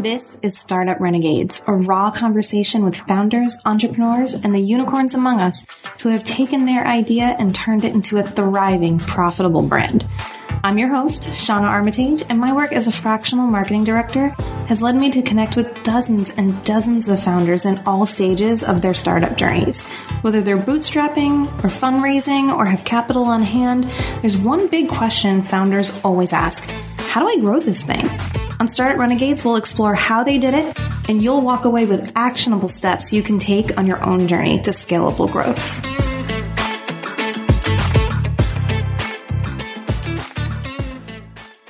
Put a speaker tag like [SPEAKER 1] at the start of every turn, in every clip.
[SPEAKER 1] This is Startup Renegades, a raw conversation with founders, entrepreneurs, and the unicorns among us who have taken their idea and turned it into a thriving, profitable brand. I'm your host, Shauna Armitage, and my work as a fractional marketing director has led me to connect with dozens and dozens of founders in all stages of their startup journeys. Whether they're bootstrapping or fundraising or have capital on hand, there's one big question founders always ask. How do I grow this thing? On Startup Renegades, we'll explore how they did it, and you'll walk away with actionable steps you can take on your own journey to scalable growth.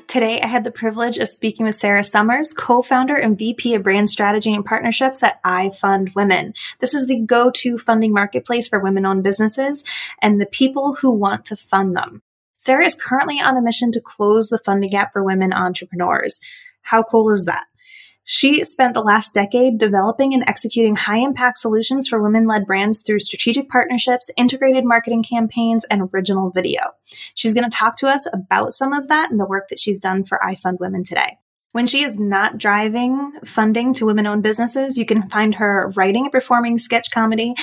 [SPEAKER 1] Today, I had the privilege of speaking with Sarah Sommers, co-founder and VP of Brand Strategy and Partnerships at iFund Women. This is the go-to funding marketplace for women-owned businesses and the people who want to fund them. Sarah is currently on a mission to close the funding gap for women entrepreneurs. How cool is that? She spent the last decade developing and executing high impact solutions for women led brands through strategic partnerships, integrated marketing campaigns, and original video. She's going to talk to us about some of that and the work that she's done for iFund Women today. When she is not driving funding to women owned businesses, you can find her writing and performing sketch comedy,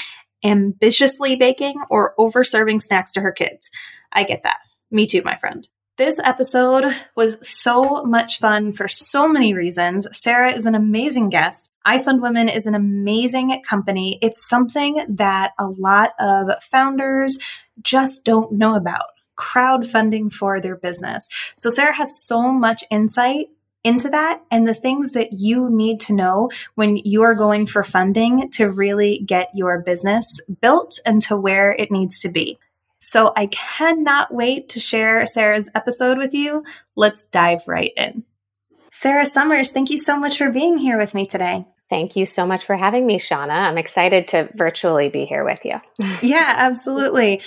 [SPEAKER 1] ambitiously baking, or over serving snacks to her kids. I get that. Me too, my friend. This episode was so much fun for so many reasons. Sarah is an amazing guest. iFund Women is an amazing company. It's something that a lot of founders just don't know about crowdfunding for their business. So Sarah has so much insight into that and the things that you need to know when you are going for funding to really get your business built and to where it needs to be. So I cannot wait to share Sarah's episode with you. Let's dive right in. Sarah Sommers, thank you so much for being here with me today.
[SPEAKER 2] Thank you so much for having me, Shauna. I'm excited to virtually be here with you.
[SPEAKER 1] yeah, absolutely.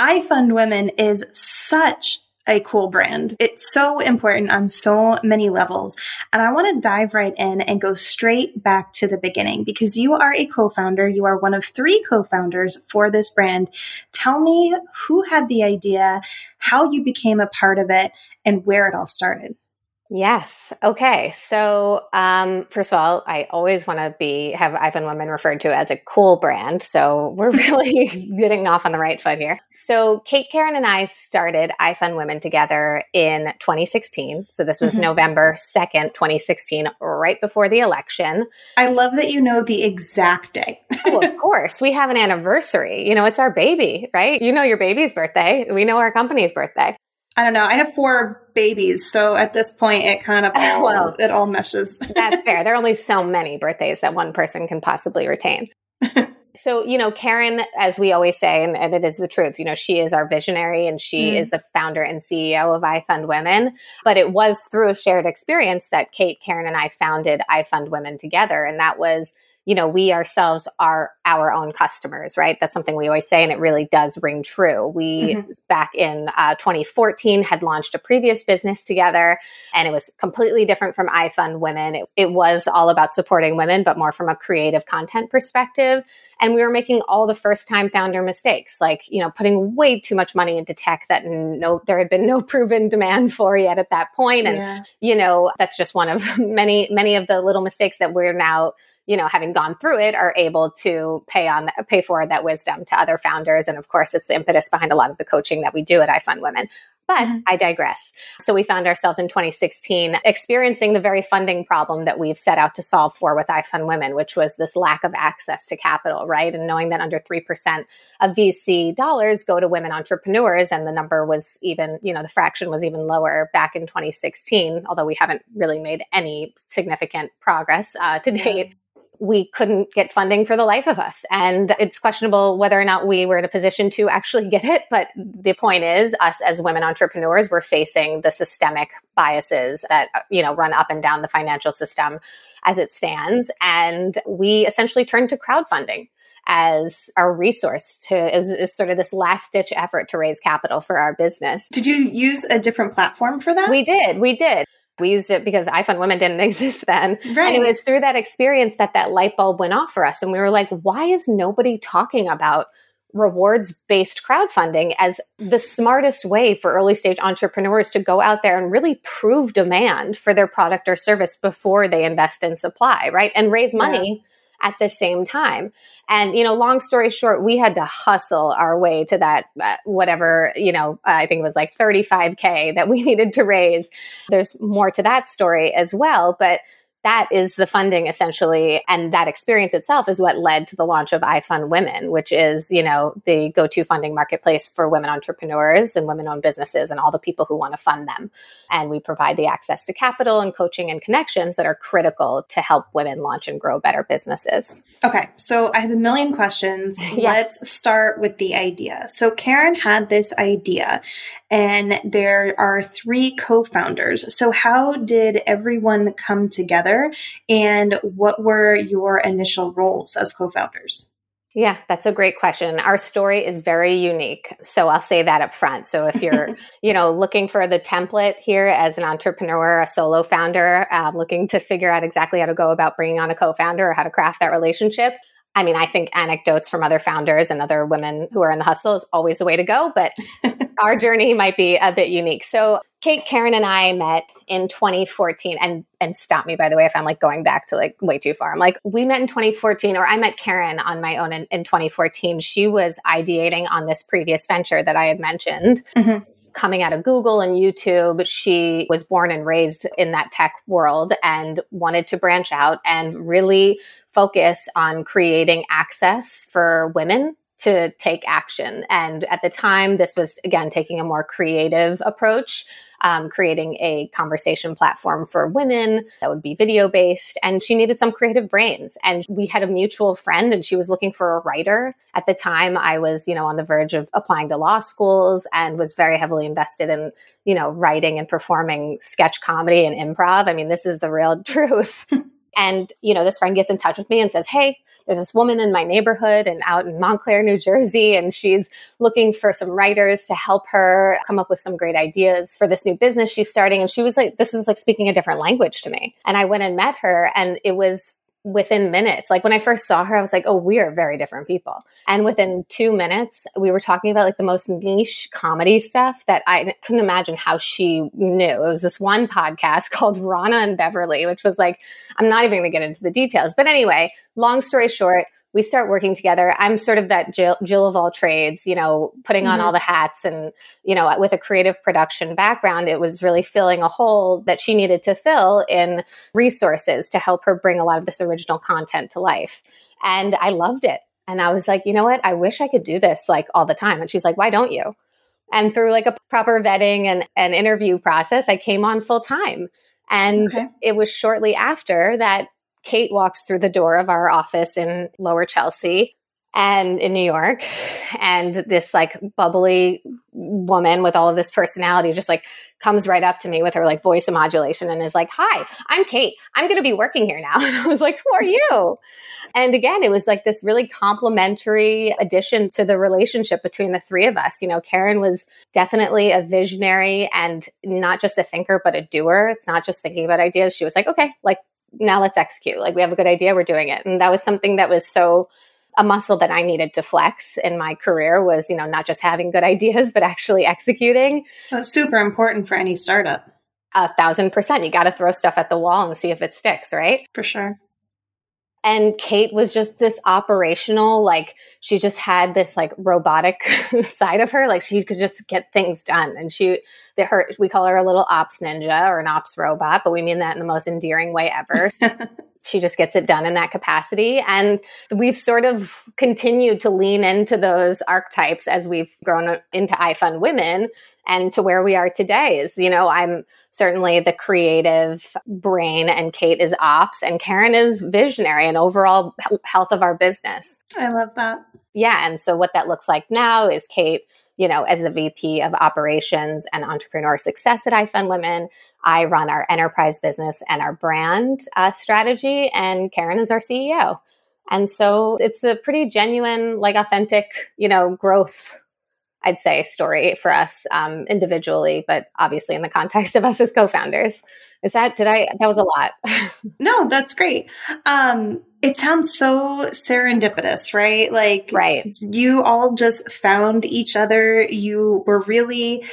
[SPEAKER 1] iFund Women is such a cool brand. It's so important on so many levels. And I want to dive right in and go straight back to the beginning because you are a co-founder. You are one of three co-founders for this brand. Tell me who had the idea, how you became a part of it, and where it all started.
[SPEAKER 2] Yes. Okay. So, um, first of all, I always want to be have iFund Women referred to as a cool brand. So we're really getting off on the right foot here. So Kate, Karen, and I started iFund Women together in 2016. So this was mm-hmm. November 2nd, 2016, right before the election.
[SPEAKER 1] I love that you know the exact day.
[SPEAKER 2] oh, of course. We have an anniversary. You know, it's our baby, right? You know your baby's birthday. We know our company's birthday.
[SPEAKER 1] I don't know. I have four babies, so at this point, it kind of all, well, it all meshes.
[SPEAKER 2] that's fair. There are only so many birthdays that one person can possibly retain. so, you know, Karen, as we always say, and, and, it is the truth, you know, she is our visionary and she mm. is the founder and CEO of iFund Women. But it was through a shared experience that Kate, Karen, and I founded iFund Women together. And that was you know, we ourselves are our own customers, right? That's something we always say, and it really does ring true. We, mm-hmm. back in uh, 2014, had launched a previous business together, and it was completely different from iFund Women. It, it was all about supporting women, but more from a creative content perspective. And we were making all the first time founder mistakes, like, you know, putting way too much money into tech that no, there had been no proven demand for yet at that point. And, yeah. you know, that's just one of many, many of the little mistakes that we're now you know, having gone through it, are able to pay on pay forward that wisdom to other founders. And of course, it's the impetus behind a lot of the coaching that we do at iFund Women. But mm-hmm. I digress. So we found ourselves in 2016 experiencing the very funding problem that we've set out to solve for with iFund Women, which was this lack of access to capital, right? And knowing that under 3% of VC dollars go to women entrepreneurs, and the number was even, you know, the fraction was even lower back in 2016, although we haven't really made any significant progress uh, to date we couldn't get funding for the life of us. And it's questionable whether or not we were in a position to actually get it. But the point is, us as women entrepreneurs, we're facing the systemic biases that, uh, you know, run up and down the financial system as it stands. And we essentially turned to crowdfunding as our resource to is, sort of this last ditch effort to raise capital for our business.
[SPEAKER 1] Did you use a different platform for that?
[SPEAKER 2] We did. We did. We used it because iFund Women didn't exist then. Right. And it was through that experience that that light bulb went off for us. And we were like, why is nobody talking about rewards based crowdfunding as the smartest way for early stage entrepreneurs to go out there and really prove demand for their product or service before they invest in supply, right? And raise money. Yeah at the same time. And, you know, long story short, we had to hustle our way to that, uh, whatever, you know, I think it was like 35K that we needed to raise. There's more to that story as well. But that is the funding essentially and that experience itself is what led to the launch of ifund women which is you know the go-to funding marketplace for women entrepreneurs and women-owned businesses and all the people who want to fund them. And we provide the access to capital and coaching and connections that are critical to help women launch and grow better businesses.
[SPEAKER 1] Okay so i have a million questions. Let's start with the idea. So karen had this idea and there are three co-founders. So how did everyone come together together? And what were your initial roles as co founders?
[SPEAKER 2] Yeah, that's a great question. Our story is very unique. So I'll say that up front. So if you're, you know, looking for the template here as an entrepreneur, a solo founder, um, looking to figure out exactly how to go about bringing on a co-founder or how to craft that relationship, I mean, I think anecdotes from other founders and other women who are in the hustle is always the way to go, but our journey might be a bit unique. So, Kate, Karen, and I met in 2014, and and stop me by the way if I'm like going back to like way too far. I'm like, we met in 2014, or I met Karen on my own in, in 2014. She was ideating on this previous venture that I had mentioned. Mm-hmm coming out of Google and YouTube. She was born and raised in that tech world and wanted to branch out and really focus on creating access for women to take action. And at the time, this was again taking a more creative approach, um, creating a conversation platform for women that would be video based. And she needed some creative brains. And we had a mutual friend, and she was looking for a writer. At the time, I was, you know, on the verge of applying to law schools and was very heavily invested in, you know, writing and performing sketch comedy and improv. I mean, this is the real truth. And, you know, this friend gets in touch with me and says, Hey, there's this woman in my neighborhood and out in Montclair, New Jersey, and she's looking for some writers to help her come up with some great ideas for this new business she's starting. And she was like, this was like speaking a different language to me. And I went and met her and it was within minutes. Like when I first saw her, I was like, oh, we are very different people. And within two minutes, we were talking about like the most niche comedy stuff that I couldn't imagine how she knew. It was this one podcast called Ronna and Beverly, which was like, I'm not even going to get into the details. But anyway, long story short, we start working together. I'm sort of that Jill, Jill of all trades, you know, putting mm-hmm. on all the hats and, you know, with a creative production background, it was really filling a hole that she needed to fill in resources to help her bring a lot of this original content to life. And I loved it. And I was like, you know what? I wish I could do this like all the time. And she's like, why don't you? And through like a proper vetting and an interview process, I came on full time. And okay. it was shortly after that Kate walks through the door of our office in Lower Chelsea and in New York. And this like bubbly woman with all of this personality just like comes right up to me with her like voice modulation and is like, Hi, I'm Kate. I'm going to be working here now. And I was like, Who are mm-hmm. you? And again, it was like this really complimentary addition to the relationship between the three of us. You know, Karen was definitely a visionary and not just a thinker, but a doer. It's not just thinking about ideas. She was like, Okay, like now let's execute. Like we have a good idea, we're doing it. And that was something that was so a muscle that I needed to flex in my career was, you know, not just having good ideas, but actually executing.
[SPEAKER 1] That's super important for any startup.
[SPEAKER 2] A thousand percent. You got to throw stuff at the wall and see if it sticks, right?
[SPEAKER 1] For sure.
[SPEAKER 2] And Kate was just this operational, like she just had this like robotic side of her. Like she could just get things done. And she, that her, we call her a little ops ninja or an ops robot, but we mean that in the most endearing way ever. she just gets it done in that capacity. And we've sort of continued to lean into those archetypes as we've grown into iFund Women and to where we are today is, you know, I'm certainly the creative brain and Kate is ops and Karen is visionary and overall health of our business.
[SPEAKER 1] I love that.
[SPEAKER 2] Yeah. And so what that looks like now is Kate you know, as the VP of operations and entrepreneur success at iFund Women, I run our enterprise business and our brand uh, strategy, and Karen is our CEO. And so it's a pretty genuine, like authentic, you know, growth, I'd say, story for us um, individually, but obviously in the context of us as co founders. Is that, did I, that was a lot.
[SPEAKER 1] no, that's great. Um, It sounds so serendipitous, right? Like,
[SPEAKER 2] right.
[SPEAKER 1] You all just found each other. You were really,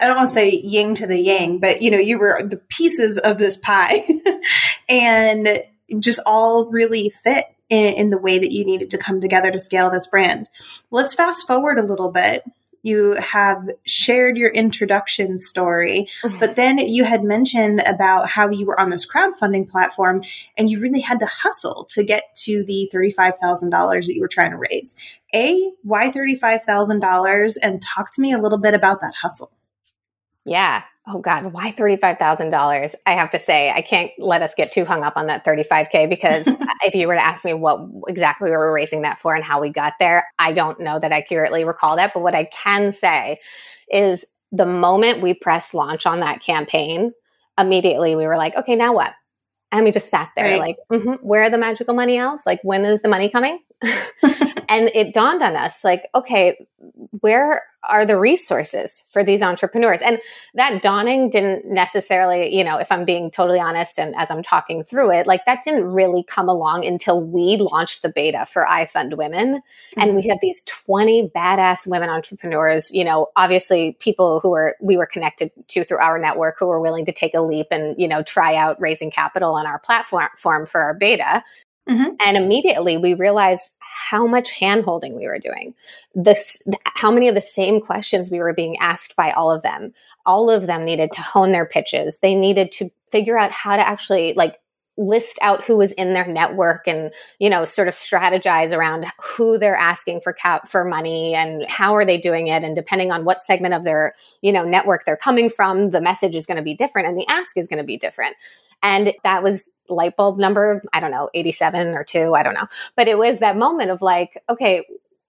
[SPEAKER 1] I don't want to say yin to the yang, but you know, you were the pieces of this pie and just all really fit in, in, the way that you needed to come together to scale this brand. Let's fast forward a little bit you have shared your introduction story, but then you had mentioned about how you were on this crowdfunding platform and you really had to hustle to get to the $35,000 that you were trying to raise. A, why $35,000? And talk to me a little bit about that hustle.
[SPEAKER 2] Yeah oh God, why $35,000? I have to say, I can't let us get too hung up on that 35K because if you were to ask me what exactly we were raising that for and how we got there, I don't know that I accurately recall that. But what I can say is the moment we pressed launch on that campaign, immediately we were like, okay, now what? And we just sat there right. like, mm-hmm, where are the magical money owls? Like, when is the money coming? and it dawned on us like, okay, where are the resources for these entrepreneurs? And that dawning didn't necessarily, you know, if I'm being totally honest and as I'm talking through it, like that didn't really come along until we launched the beta for iFund Women. Mm-hmm. And we mm-hmm. have these 20 badass women entrepreneurs, you know, obviously people who were, we were connected to through our network who were willing to take a leap and, you know, try out raising capital on our platform for our beta. Mm-hmm. And immediately we realized how much hand holding we were doing, this, how many of the same questions we were being asked by all of them. All of them needed to hone their pitches. They needed to figure out how to actually like list out who was in their network and you know sort of strategize around who they're asking for cap for money and how are they doing it and depending on what segment of their you know network they're coming from the message is going to be different and the ask is going to be different and that was light bulb number, I don't know, 87 or two, I don't know. But it was that moment of like, okay,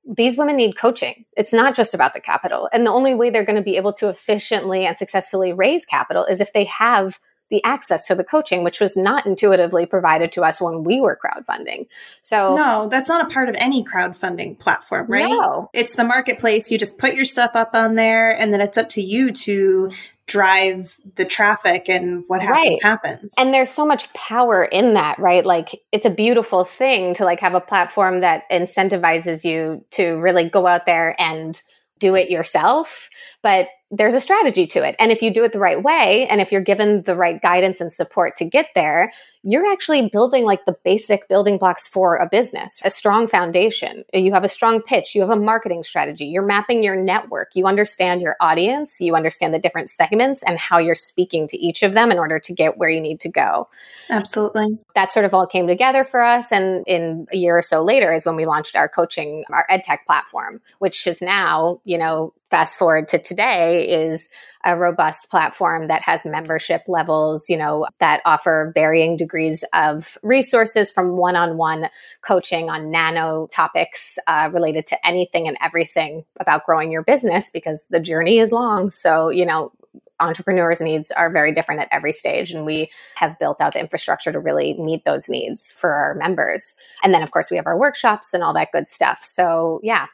[SPEAKER 2] these women need coaching. It's not just about the capital. And the only way they're going to be able to efficiently and successfully raise capital is if they have the access to the coaching, which was not intuitively provided to us when we were crowdfunding. So,
[SPEAKER 1] no, that's not a part of any crowdfunding platform, right? No. It's the marketplace. You just put your stuff up on there, and then it's up to you to drive the traffic and what happens right. happens.
[SPEAKER 2] And there's so much power in that, right? Like it's a beautiful thing to like have a platform that incentivizes you to really go out there and do it yourself, but there's a strategy to it. And if you do it the right way, and if you're given the right guidance and support to get there, you're actually building like the basic building blocks for a business, a strong foundation. You have a strong pitch, you have a marketing strategy, you're mapping your network, you understand your audience, you understand the different segments and how you're speaking to each of them in order to get where you need to go.
[SPEAKER 1] Absolutely.
[SPEAKER 2] That sort of all came together for us. And in a year or so later is when we launched our coaching, our EdTech platform, which is now, you know, fast forward to today is a robust platform that has membership levels, you know, that offer varying degrees of resources from one-on-one coaching on nano topics uh, related to anything and everything about growing your business because the journey is long. So, you know, entrepreneurs' needs are very different at every stage. And we have built out the infrastructure to really meet those needs for our members. And then, of course, we have our workshops and all that good stuff. So, yeah,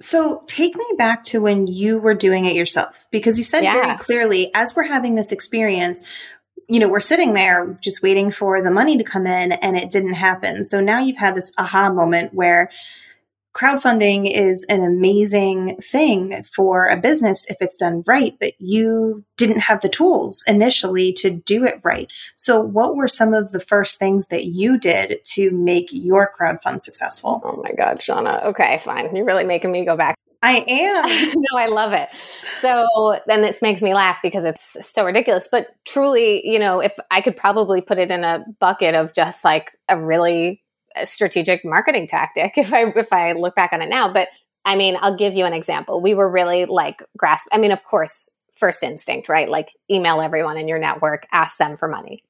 [SPEAKER 1] so take me back to when you were doing it yourself, because you said yeah. very clearly, as we're having this experience, you know, we're sitting there just waiting for the money to come in and it didn't happen. So now you've had this aha moment where crowdfunding is an amazing thing for a business if it's done right, but you didn't have the tools initially to do it right. So, what were some of the first things that you did to make your crowdfund successful?
[SPEAKER 2] Oh my God, Shauna. Okay, fine. You're really making me go back.
[SPEAKER 1] I am.
[SPEAKER 2] no, I love it. So then this makes me laugh because it's so ridiculous. But truly, you know, if I could probably put it in a bucket of just like a really strategic marketing tactic if I if I look back on it now. But I mean, I'll give you an example. We were really like grasp. I mean, of course, first instinct, right? Like email everyone in your network, ask them for money.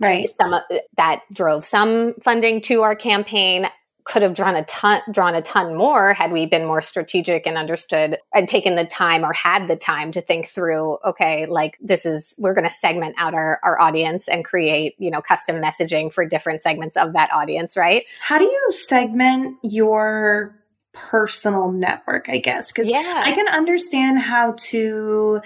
[SPEAKER 1] Right.
[SPEAKER 2] Some of that drove some funding to our campaign could have drawn a ton drawn a ton more had we been more strategic and understood and taken the time or had the time to think through okay like this is we're going to segment out our, our audience and create you know custom messaging for different segments of that audience right?
[SPEAKER 1] How do you segment your personal network i guess? Because yeah. i can understand how to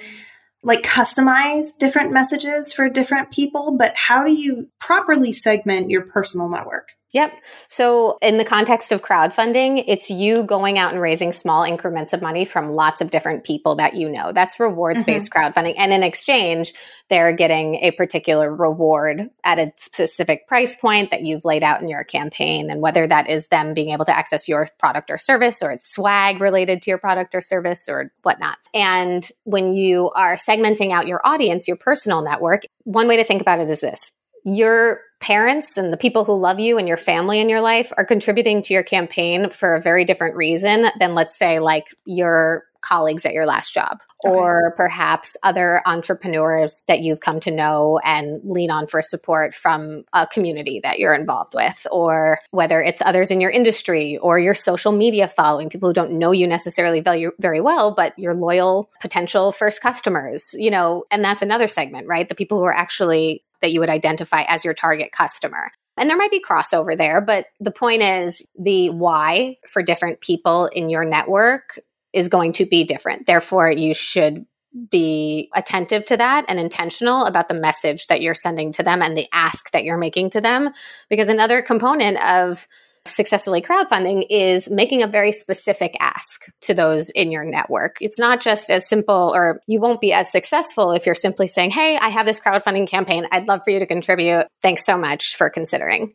[SPEAKER 1] like customize different messages for different people but how do you properly segment your personal network
[SPEAKER 2] Yep. So, in the context of crowdfunding, it's you going out and raising small increments of money from lots of different people that you know. That's rewards based mm-hmm. crowdfunding. And in exchange, they're getting a particular reward at a specific price point that you've laid out in your campaign. And whether that is them being able to access your product or service, or it's swag related to your product or service, or whatnot. And when you are segmenting out your audience, your personal network, one way to think about it is this your parents and the people who love you and your family in your life are contributing to your campaign for a very different reason than, let's say, like your colleagues at your last job, okay. or perhaps other entrepreneurs that you've come to know and lean on for support from a community that you're involved with, or whether it's others in your industry or your social media following, people who don't know you necessarily very, very well, but your loyal potential first customers, you know, and that's another segment, right? The people who are actually that you would identify as your target customer. And there might be crossover there, but the point is the why for different people in your network is going to be different. Therefore, you should be attentive to that and intentional about the message that you're sending to them and the ask that you're making to them. Because another component of successfully crowdfunding is making a very specific ask to those in your network. It's not just as simple, or you won't be as successful if you're simply saying, Hey, I have this crowdfunding campaign. I'd love for you to contribute. Thanks so much for considering.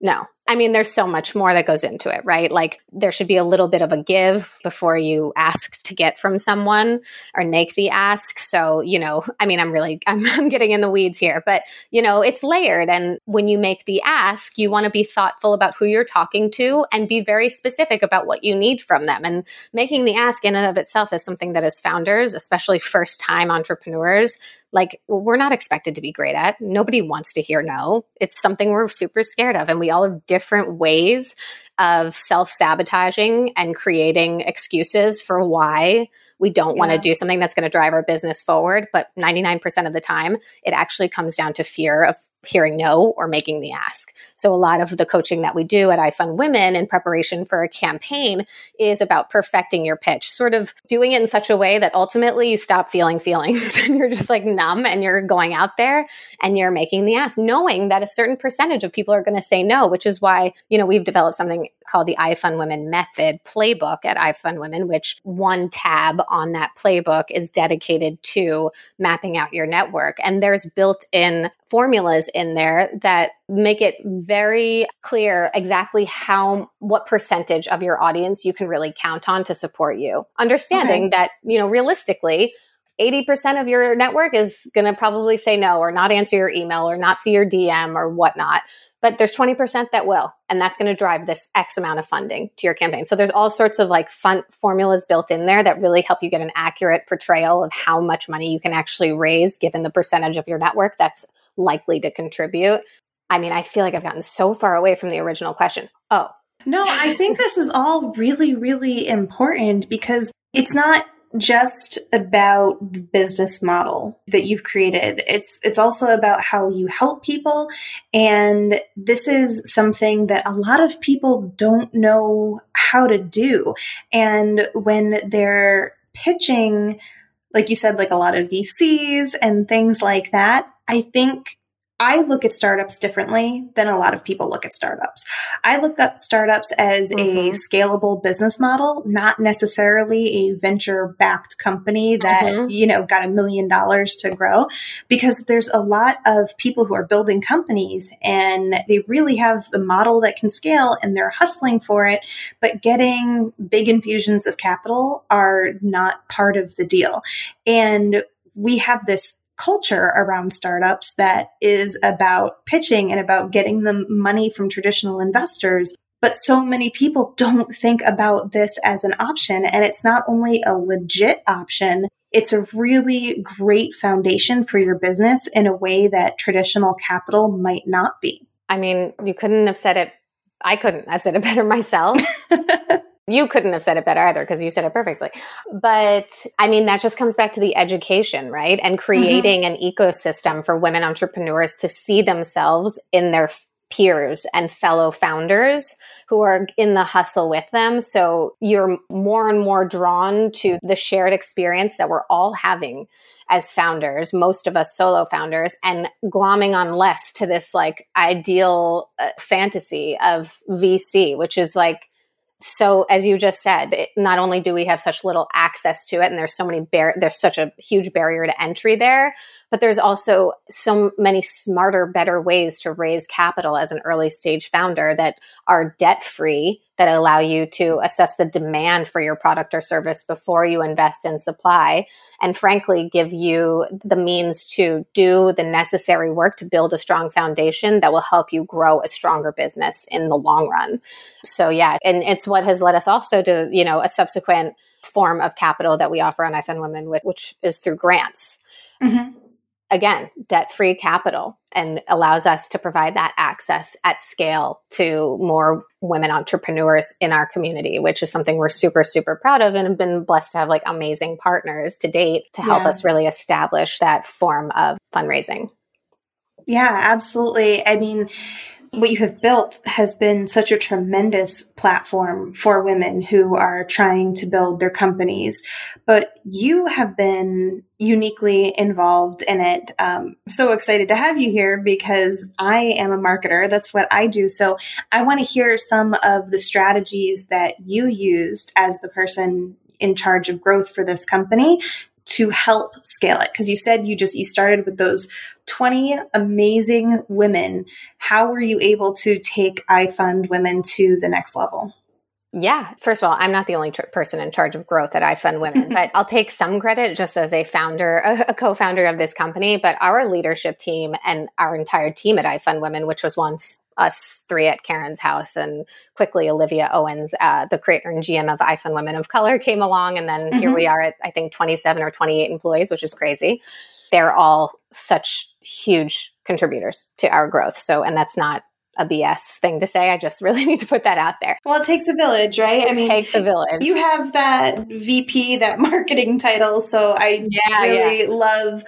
[SPEAKER 2] No, I mean, there's so much more that goes into it, right? Like there should be a little bit of a give before you ask to get from someone or make the ask. So, you know, I mean, I'm really, I'm, I'm getting in the weeds here, but you know, it's layered. And when you make the ask, you want to be thoughtful about who you're talking to and be very specific about what you need from them. And making the ask in and of itself is something that as founders, especially first time entrepreneurs, like we're not expected to be great at. Nobody wants to hear no. It's something we're super scared of. And we all have different ways of self sabotaging and creating excuses for why we don't yeah. want to do something that's going to drive our business forward. But 99% of the time, it actually comes down to fear of hearing no or making the ask. So a lot of the coaching that we do at iFund Women in preparation for a campaign is about perfecting your pitch, sort of doing it in such a way that ultimately you stop feeling feelings and you're just like numb and you're going out there and you're making the ask, knowing that a certain percentage of people are going to say no, which is why, you know, we've developed something called the iFund Women Method playbook at iFund Women, which one tab on that playbook is dedicated to mapping out your network. And there's built in formulas in there that make it very clear exactly how what percentage of your audience you can really count on to support you understanding okay. that you know realistically 80% of your network is going to probably say no or not answer your email or not see your dm or whatnot but there's 20% that will and that's going to drive this x amount of funding to your campaign so there's all sorts of like fun formulas built in there that really help you get an accurate portrayal of how much money you can actually raise given the percentage of your network that's likely to contribute. I mean, I feel like I've gotten so far away from the original question. Oh.
[SPEAKER 1] No, I think this is all really, really important because it's not just about the business model that you've created. It's it's also about how you help people and this is something that a lot of people don't know how to do. And when they're pitching like you said like a lot of VCs and things like that, I think I look at startups differently than a lot of people look at startups. I look at startups as mm-hmm. a scalable business model, not necessarily a venture backed company that, mm-hmm. you know, got a million dollars to grow because there's a lot of people who are building companies and they really have the model that can scale and they're hustling for it, but getting big infusions of capital are not part of the deal. And we have this culture around startups that is about pitching and about getting them money from traditional investors. But so many people don't think about this as an option. And it's not only a legit option, it's a really great foundation for your business in a way that traditional capital might not be.
[SPEAKER 2] I mean, you couldn't have said it. I couldn't have said it better myself. You couldn't have said it better either because you said it perfectly. But I mean, that just comes back to the education, right? And mm-hmm. creating mm-hmm. an ecosystem for women entrepreneurs to see themselves in their peers and fellow founders who are in the hustle with them. So you're more and more drawn to the shared experience that we're all having as founders, most of us solo founders, and glomming on less to this like ideal uh, fantasy of VC, which is like, so as you just said it, not only do we have such little access to it and there's so many bar- there's such a huge barrier to entry there but there's also so many smarter better ways to raise capital as an early stage founder that are debt free that allow you to assess the demand for your product or service before you invest in supply and frankly give you the means to do the necessary work to build a strong foundation that will help you grow a stronger business in the long run so yeah and it's what has led us also to you know a subsequent form of capital that we offer on iFund Women, which is through grants. Mm-hmm again, debt free capital and allows us to provide that access at scale to more women entrepreneurs in our community, which is something we're super, super proud of and have been blessed to have like amazing partners to date to help yeah. us really establish that form of fundraising.
[SPEAKER 1] Yeah, absolutely. I mean, what you have built has been such a tremendous platform for women who are trying to build their companies. But you have been uniquely involved in it. Um, so excited to have you here because I am a marketer. That's what I do. So I want to hear some of the strategies that you used as the person in charge of growth for this company to help scale it because you said you just you started with those 20 amazing women how were you able to take iFund women to the next level
[SPEAKER 2] yeah. First of all, I'm not the only tr- person in charge of growth at iFund Women, but I'll take some credit just as a founder, a, a co founder of this company. But our leadership team and our entire team at iFund Women, which was once us three at Karen's house, and quickly Olivia Owens, uh, the creator and GM of iFund Women of Color, came along. And then mm-hmm. here we are at, I think, 27 or 28 employees, which is crazy. They're all such huge contributors to our growth. So, and that's not a BS thing to say. I just really need to put that out there.
[SPEAKER 1] Well, it takes a village, right?
[SPEAKER 2] It I mean, takes a village.
[SPEAKER 1] You have that VP, that marketing title. So I yeah, really yeah. love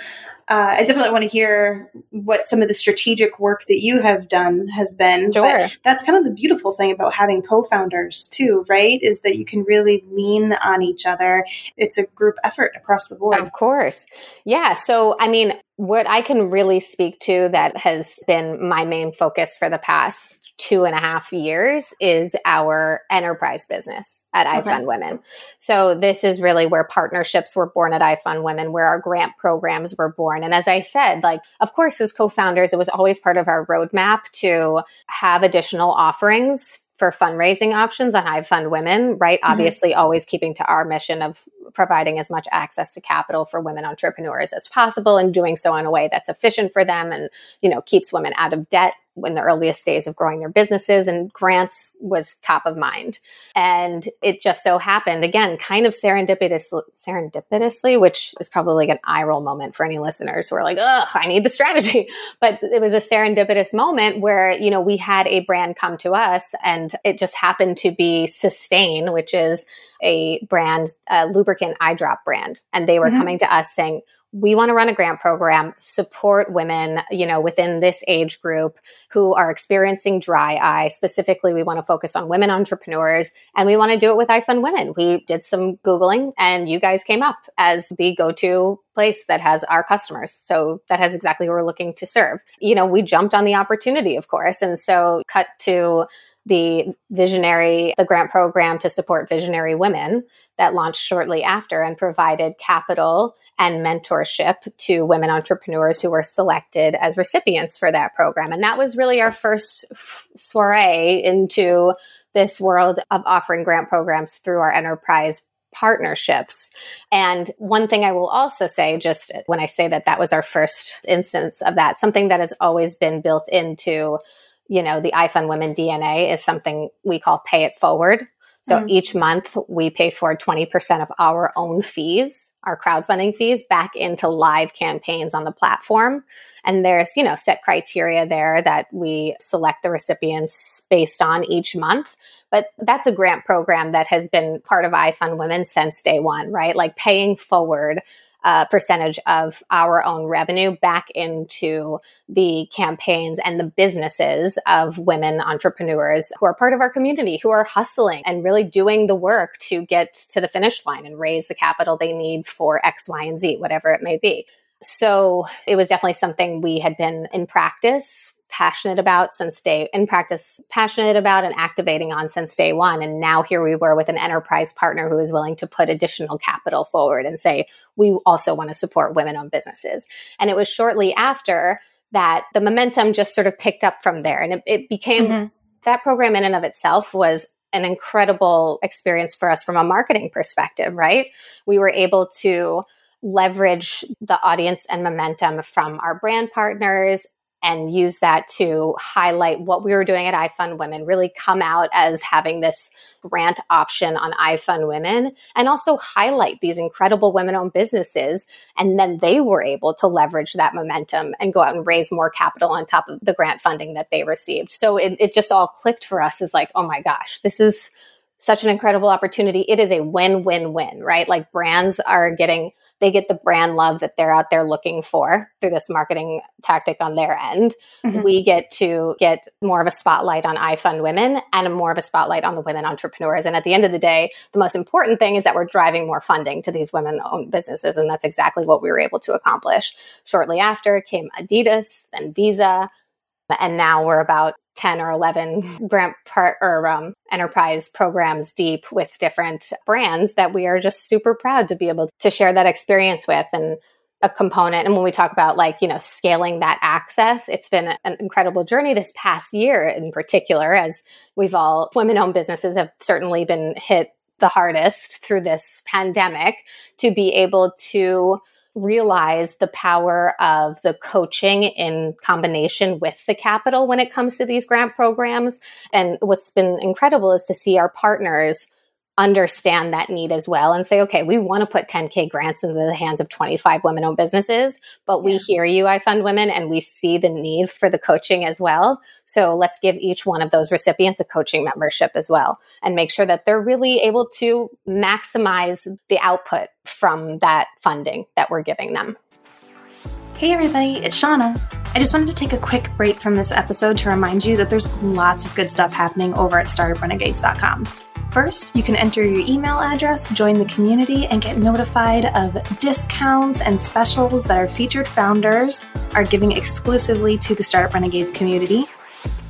[SPEAKER 1] uh, I definitely want to hear what some of the strategic work that you have done has been.
[SPEAKER 2] Sure. But
[SPEAKER 1] that's kind of the beautiful thing about having co-founders too, right? Is that you can really lean on each other. It's a group effort across the board.
[SPEAKER 2] Of course. Yeah. So, I mean, what I can really speak to that has been my main focus for the past two and a half years is our enterprise business at okay. iFund Women. So this is really where partnerships were born at iFund Women, where our grant programs were born. And as I said, like, of course, as co-founders, it was always part of our roadmap to have additional offerings for fundraising options on iFund Women, right? Mm-hmm. Obviously, always keeping to our mission of providing as much access to capital for women entrepreneurs as possible and doing so in a way that's efficient for them and, you know, keeps women out of debt in the earliest days of growing their businesses and grants was top of mind. And it just so happened again kind of serendipitous serendipitously which is probably like an eye roll moment for any listeners who are like ugh i need the strategy. But it was a serendipitous moment where you know we had a brand come to us and it just happened to be Systane which is a brand a lubricant eye drop brand. And they were mm-hmm. coming to us saying we want to run a grant program, support women, you know, within this age group who are experiencing dry eye. Specifically, we want to focus on women entrepreneurs and we want to do it with iFund Women. We did some Googling and you guys came up as the go-to place that has our customers. So that has exactly what we're looking to serve. You know, we jumped on the opportunity, of course. And so cut to the visionary, the grant program to support visionary women that launched shortly after and provided capital and mentorship to women entrepreneurs who were selected as recipients for that program. And that was really our first soiree into this world of offering grant programs through our enterprise partnerships. And one thing I will also say, just when I say that that was our first instance of that, something that has always been built into you know, the iFund Women DNA is something we call pay it forward. So mm-hmm. each month we pay for 20% of our own fees, our crowdfunding fees back into live campaigns on the platform. And there's, you know, set criteria there that we select the recipients based on each month. But that's a grant program that has been part of iFund Women since day one, right? Like paying forward a percentage of our own revenue back into the campaigns and the businesses of women entrepreneurs who are part of our community, who are hustling and really doing the work to get to the finish line and raise the capital they need for X, Y, and Z, whatever it may be. So it was definitely something we had been in practice passionate about since day in practice passionate about and activating on since day one. And now here we were with an enterprise partner who is willing to put additional capital forward and say we also want to support women owned businesses. And it was shortly after that the momentum just sort of picked up from there. And it, it became mm-hmm. that program in and of itself was an incredible experience for us from a marketing perspective right? We were able to leverage the audience and momentum from our brand partners and use that to highlight what we were doing at iFund Women, really come out as having this grant option on iFund Women and also highlight these incredible women owned businesses. And then they were able to leverage that momentum and go out and raise more capital on top of the grant funding that they received. So it, it just all clicked for us as like, oh my gosh, this is such an incredible opportunity. It is a win win win, right? Like brands are getting, they get the brand love that they're out there looking for through this marketing tactic on their end. Mm-hmm. We get to get more of a spotlight on iFund women and more of a spotlight on the women entrepreneurs. And at the end of the day, the most important thing is that we're driving more funding to these women owned businesses. And that's exactly what we were able to accomplish. Shortly after came Adidas, then Visa. And now we're about 10 or 11 grant part or um, enterprise programs deep with different brands that we are just super proud to be able to share that experience with and a component. And when we talk about like you know scaling that access it's been an incredible journey this past year in particular as we've all women owned businesses have certainly been hit the hardest through this pandemic to be able to realize the power of the coaching in combination with the capital when it comes to these grant programs. And what's been incredible is to see our partners understand that need as well and say, okay, we want to put 10K grants into the hands of 25 women owned businesses, but we yeah. hear you, I Fund Women, and we see the need for the coaching as well. So let's give each one of those recipients a coaching membership as well and make sure that they're really able to maximize the output from that funding that we're giving them.
[SPEAKER 1] Hey everybody, it's Shauna. I just wanted to take a quick break from this episode to remind you that there's lots of good stuff happening over at startuprenegades.com. First, you can enter your email address, join the community, and get notified of discounts and specials that our featured founders are giving exclusively to the Startup Renegades community.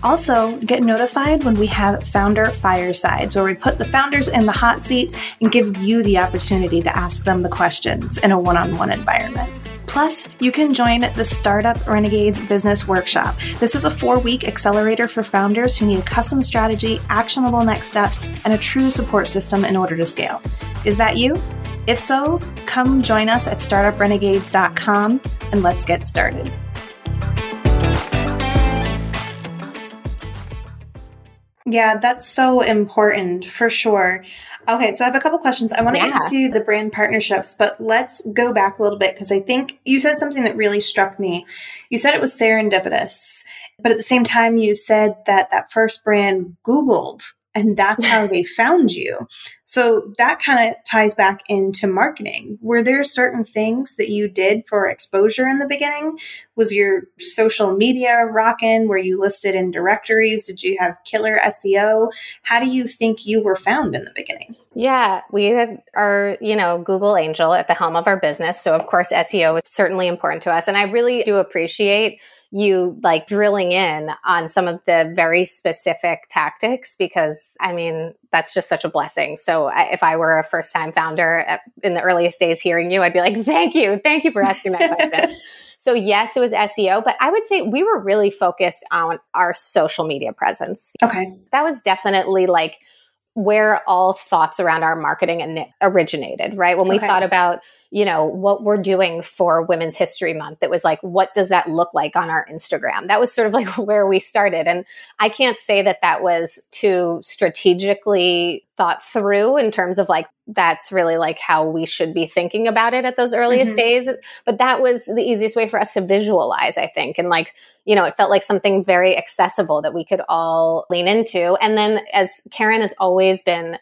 [SPEAKER 1] Also, get notified when we have founder firesides, where we put the founders in the hot seats and give you the opportunity to ask them the questions in a one on one environment. Plus, you can join the Startup Renegades Business Workshop. This is a four week accelerator for founders who need a custom strategy, actionable next steps, and a true support system in order to scale. Is that you? If so, come join us at startuprenegades.com and let's get started. Yeah, that's so important for sure. Okay, so I have a couple questions. I want to yeah. get to the brand partnerships, but let's go back a little bit because I think you said something that really struck me. You said it was serendipitous, but at the same time, you said that that first brand Googled and that's how they found you. So that kind of ties back into marketing. Were there certain things that you did for exposure in the beginning? Was your social media rocking? Were you listed in directories? Did you have killer SEO? How do you think you were found in the beginning?
[SPEAKER 2] Yeah, we had our, you know, Google Angel at the helm of our business. So of course SEO is certainly important to us. And I really do appreciate you like drilling in on some of the very specific tactics because I mean, that's just such a blessing. So I, if I were a first time founder at, in the earliest days hearing you, I'd be like, thank you. Thank you for asking that question. So yes, it was SEO, but I would say we were really focused on our social media presence.
[SPEAKER 1] Okay.
[SPEAKER 2] That was definitely like where all thoughts around our marketing originated, right? When we okay. thought about you know, what we're doing for Women's History Month. It was like, what does that look like on our Instagram? That was sort of like where we started. And I can't say that that was too strategically thought through in terms of like, that's really like how we should be thinking about it at those earliest mm-hmm. days. But that was the easiest way for us to visualize, I think. And like, you know, it felt like something very accessible that we could all lean into. And then as Karen has always been,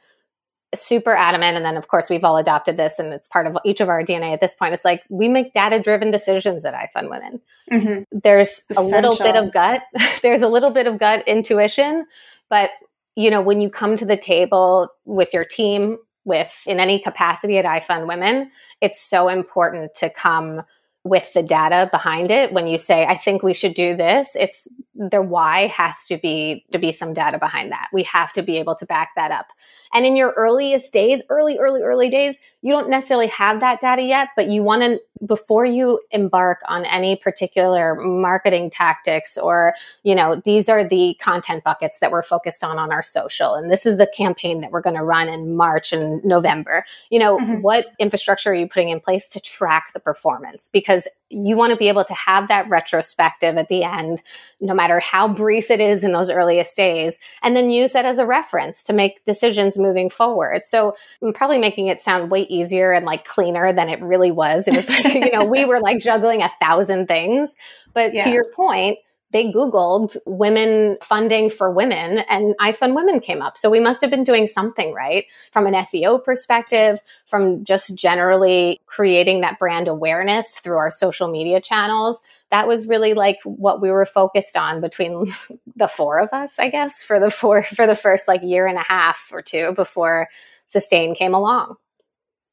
[SPEAKER 2] super adamant. And then, of course, we've all adopted this and it's part of each of our DNA at this point. It's like we make data driven decisions at iFund Women. Mm-hmm. There's Essential. a little bit of gut, there's a little bit of gut intuition, but you know, when you come to the table with your team, with in any capacity at iFund Women, it's so important to come with the data behind it when you say i think we should do this it's the why has to be to be some data behind that. We have to be able to back that up. And in your earliest days early early early days you don't necessarily have that data yet but you want to before you embark on any particular marketing tactics or you know these are the content buckets that we're focused on on our social and this is the campaign that we're going to run in march and november. You know mm-hmm. what infrastructure are you putting in place to track the performance? Because because you want to be able to have that retrospective at the end, no matter how brief it is in those earliest days, and then use that as a reference to make decisions moving forward. So I'm probably making it sound way easier and like cleaner than it really was. It was like, you know, we were like juggling a thousand things. But yeah. to your point, they Googled women funding for women and iFund Women came up. So we must have been doing something right from an SEO perspective, from just generally creating that brand awareness through our social media channels. That was really like what we were focused on between the four of us, I guess, for the four, for the first like year and a half or two before Systane came along.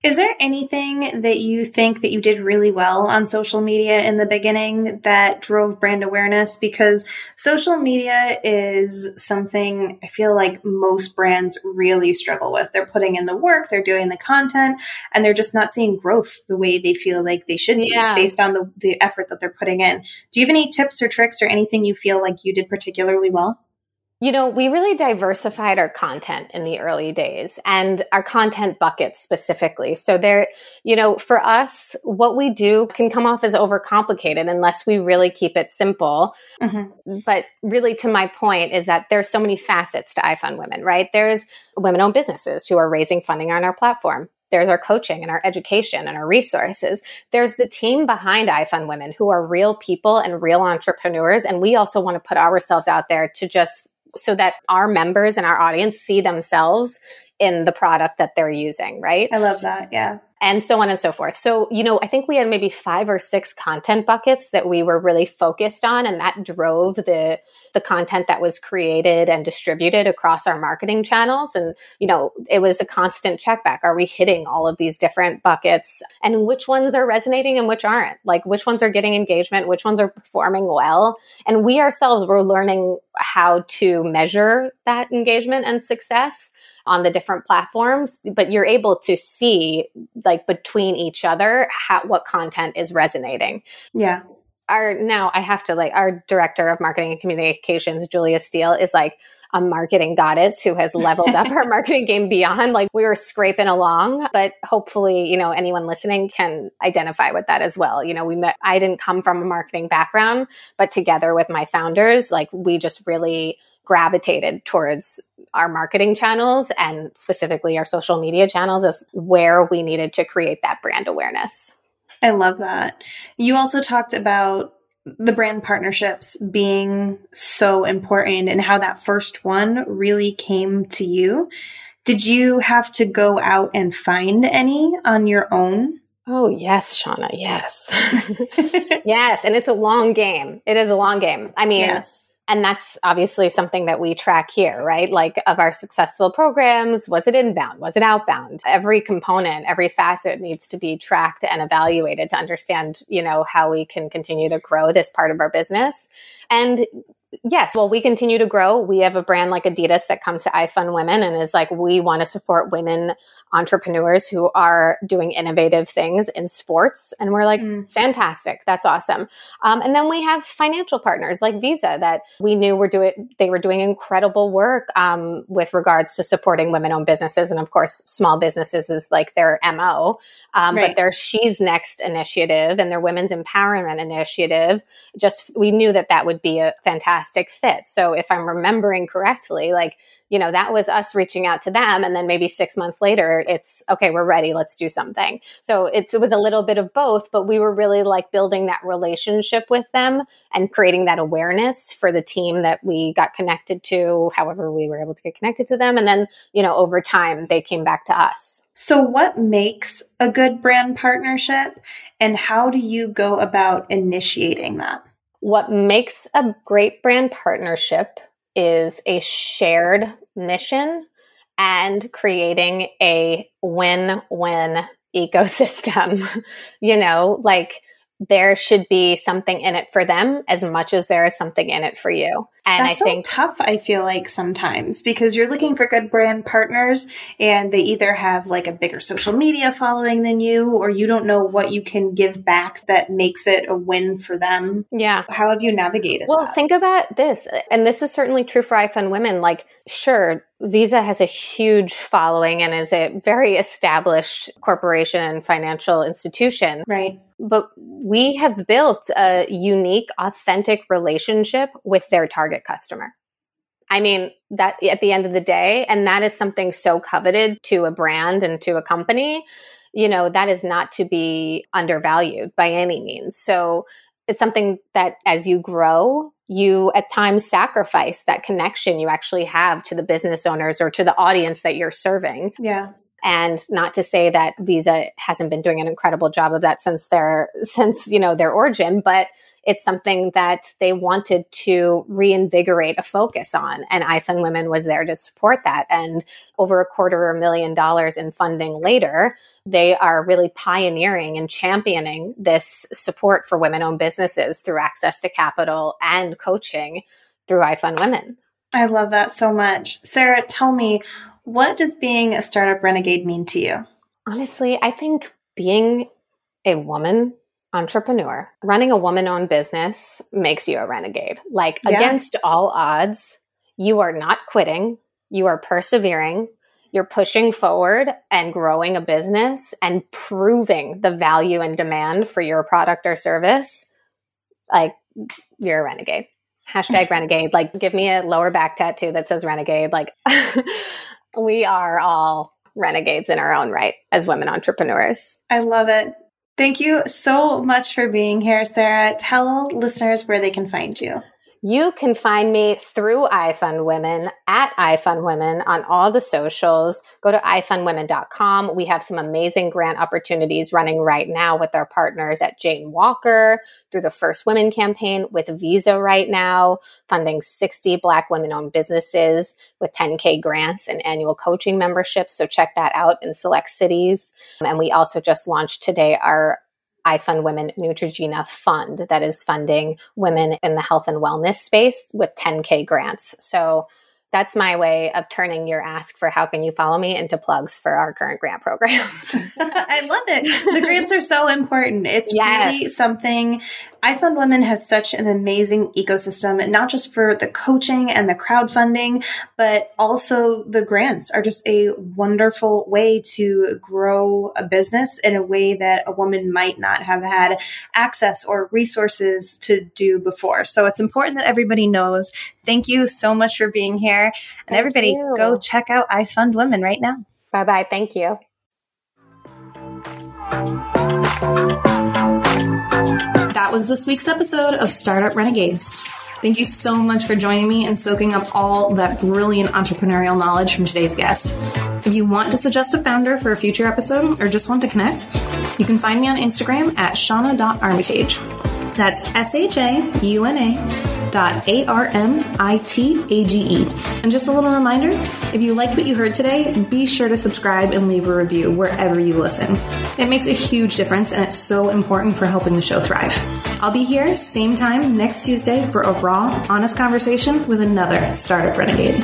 [SPEAKER 1] Is there anything that you think that you did really well on social media in the beginning that drove brand awareness? Because social media is something I feel like most brands really struggle with. They're putting in the work, they're doing the content, and they're just not seeing growth the way they feel like they should be based on the, the effort that they're putting in. Do you have any tips or tricks or anything you feel like you did particularly well?
[SPEAKER 2] You know, we really diversified our content in the early days and our content buckets specifically. So there, you know, for us, what we do can come off as overcomplicated unless we really keep it simple. Mm-hmm. But really to my point is that there's so many facets to iFund Women, right? There's women owned businesses who are raising funding on our platform. There's our coaching and our education and our resources. There's the team behind iFund Women who are real people and real entrepreneurs. And we also want to put ourselves out there to just so that our members and our audience see themselves in the product that they're using, right?
[SPEAKER 1] I love that. Yeah
[SPEAKER 2] and so on and so forth. So, you know, I think we had maybe five or six content buckets that we were really focused on and that drove the the content that was created and distributed across our marketing channels and, you know, it was a constant check back. Are we hitting all of these different buckets and which ones are resonating and which aren't? Like which ones are getting engagement, which ones are performing well? And we ourselves were learning how to measure that engagement and success on the different platforms, but you're able to see like between each other how, what content is resonating.
[SPEAKER 1] Yeah.
[SPEAKER 2] Our now I have to like our director of marketing and communications, Julia Steele, is like a marketing goddess who has leveled up our marketing game beyond like we were scraping along but hopefully you know anyone listening can identify with that as well you know we met i didn't come from a marketing background but together with my founders like we just really gravitated towards our marketing channels and specifically our social media channels as where we needed to create that brand awareness.
[SPEAKER 1] I love that. You also talked about the brand partnerships being so important and how that first one really came to you. Did you have to go out and find any on your own?
[SPEAKER 2] Oh, yes, Shauna. Yes. yes. And it's a long game. It is a long game. I mean, yes. And that's obviously something that we track here, right? Like of our successful programs, was it inbound? Was it outbound? Every component, every facet needs to be tracked and evaluated to understand, you know, how we can continue to grow this part of our business. And yes, well, we continue to grow. We have a brand like Adidas that comes to iFund Women and is like, we want to support women entrepreneurs who are doing innovative things in sports. And we're like, mm. fantastic. That's awesome. Um, and then we have financial partners like Visa that we knew were doing, they were doing incredible work um, with regards to supporting women owned businesses. And of course, small businesses is like their MO. Um, right. But their She's Next initiative and their Women's Empowerment initiative, just we knew that that would be a fantastic fantastic fit. So if I'm remembering correctly, like you know, that was us reaching out to them. And then maybe six months later, it's okay, we're ready, let's do something. So it, it was a little bit of both, but we were really like building that relationship with them and creating that awareness for the team that we got connected to, however, we were able to get connected to them. And then, you know, over time, they came back to us.
[SPEAKER 1] So, what makes a good brand partnership and how do you go about initiating that?
[SPEAKER 2] What makes a great brand partnership is a shared mission and creating a win win ecosystem. you know, like there should be something in it for them as much as there is something in it for you.
[SPEAKER 1] And That's I think so tough, I feel like sometimes because you're looking for good brand partners and they either have like a bigger social media following than you or you don't know what you can give back that makes it a win for them.
[SPEAKER 2] Yeah.
[SPEAKER 1] How have you navigated
[SPEAKER 2] Well,
[SPEAKER 1] that?
[SPEAKER 2] think about this. And this is certainly true for iFund Women. Like, sure, Visa has a huge following and is a very established corporation and financial institution.
[SPEAKER 1] Right.
[SPEAKER 2] But we have built a unique, authentic relationship with their target customer. I mean, that at the end of the day, and that is something so coveted to a brand and to a company, you know, that is not to be undervalued by any means. So it's something that as you grow, you at times sacrifice that connection you actually have to the business owners or to the audience that you're serving.
[SPEAKER 1] Yeah.
[SPEAKER 2] And not to say that Visa hasn't been doing an incredible job of that since their since you know their origin, but it's something that they wanted to reinvigorate a focus on. And iFund Women was there to support that. And over a quarter of a million dollars in funding later, they are really pioneering and championing this support for women owned businesses through access to capital and coaching through iFund Women.
[SPEAKER 1] I love that so much. Sarah, tell me, what does being a startup renegade mean to you?
[SPEAKER 2] Honestly, I think being a woman entrepreneur. Running a woman owned business makes you a renegade. Like yeah. against all odds, you are not quitting, you are persevering, you're pushing forward and growing a business and proving the value and demand for your product or service. Like you're a renegade. Hashtag renegade. Like give me a lower back tattoo that says renegade. Like we are all renegades in our own right as women entrepreneurs.
[SPEAKER 1] I love it. Thank you so much for being here, Sarah. Tell listeners where they can find you.
[SPEAKER 2] You can find me through iFund Women at iFund Women on all the socials. Go to ifundwomen.com. We have some amazing grant opportunities running right now with our partners at Jane Walker through the First Women campaign with Visa right now, funding 60 Black women owned businesses with 10K grants and annual coaching memberships. So check that out in select cities. And we also just launched today our iFund Women Neutrogena Fund that is funding women in the health and wellness space with 10K grants. So that's my way of turning your ask for how can you follow me into plugs for our current grant programs.
[SPEAKER 1] I love it. The grants are so important. It's yes. really something iFund Women has such an amazing ecosystem, not just for the coaching and the crowdfunding, but also the grants are just a wonderful way to grow a business in a way that a woman might not have had access or resources to do before. So it's important that everybody knows. Thank you so much for being here. And Thank everybody, you. go check out iFund Women right now.
[SPEAKER 2] Bye bye. Thank you.
[SPEAKER 1] That was this week's episode of Startup Renegades. Thank you so much for joining me and soaking up all that brilliant entrepreneurial knowledge from today's guest. If you want to suggest a founder for a future episode or just want to connect, you can find me on Instagram at shauna.armitage. That's S H A U N A dot A R M I T A G E. And just a little reminder if you liked what you heard today, be sure to subscribe and leave a review wherever you listen. It makes a huge difference and it's so important for helping the show thrive. I'll be here same time next Tuesday for a raw, honest conversation with another startup renegade.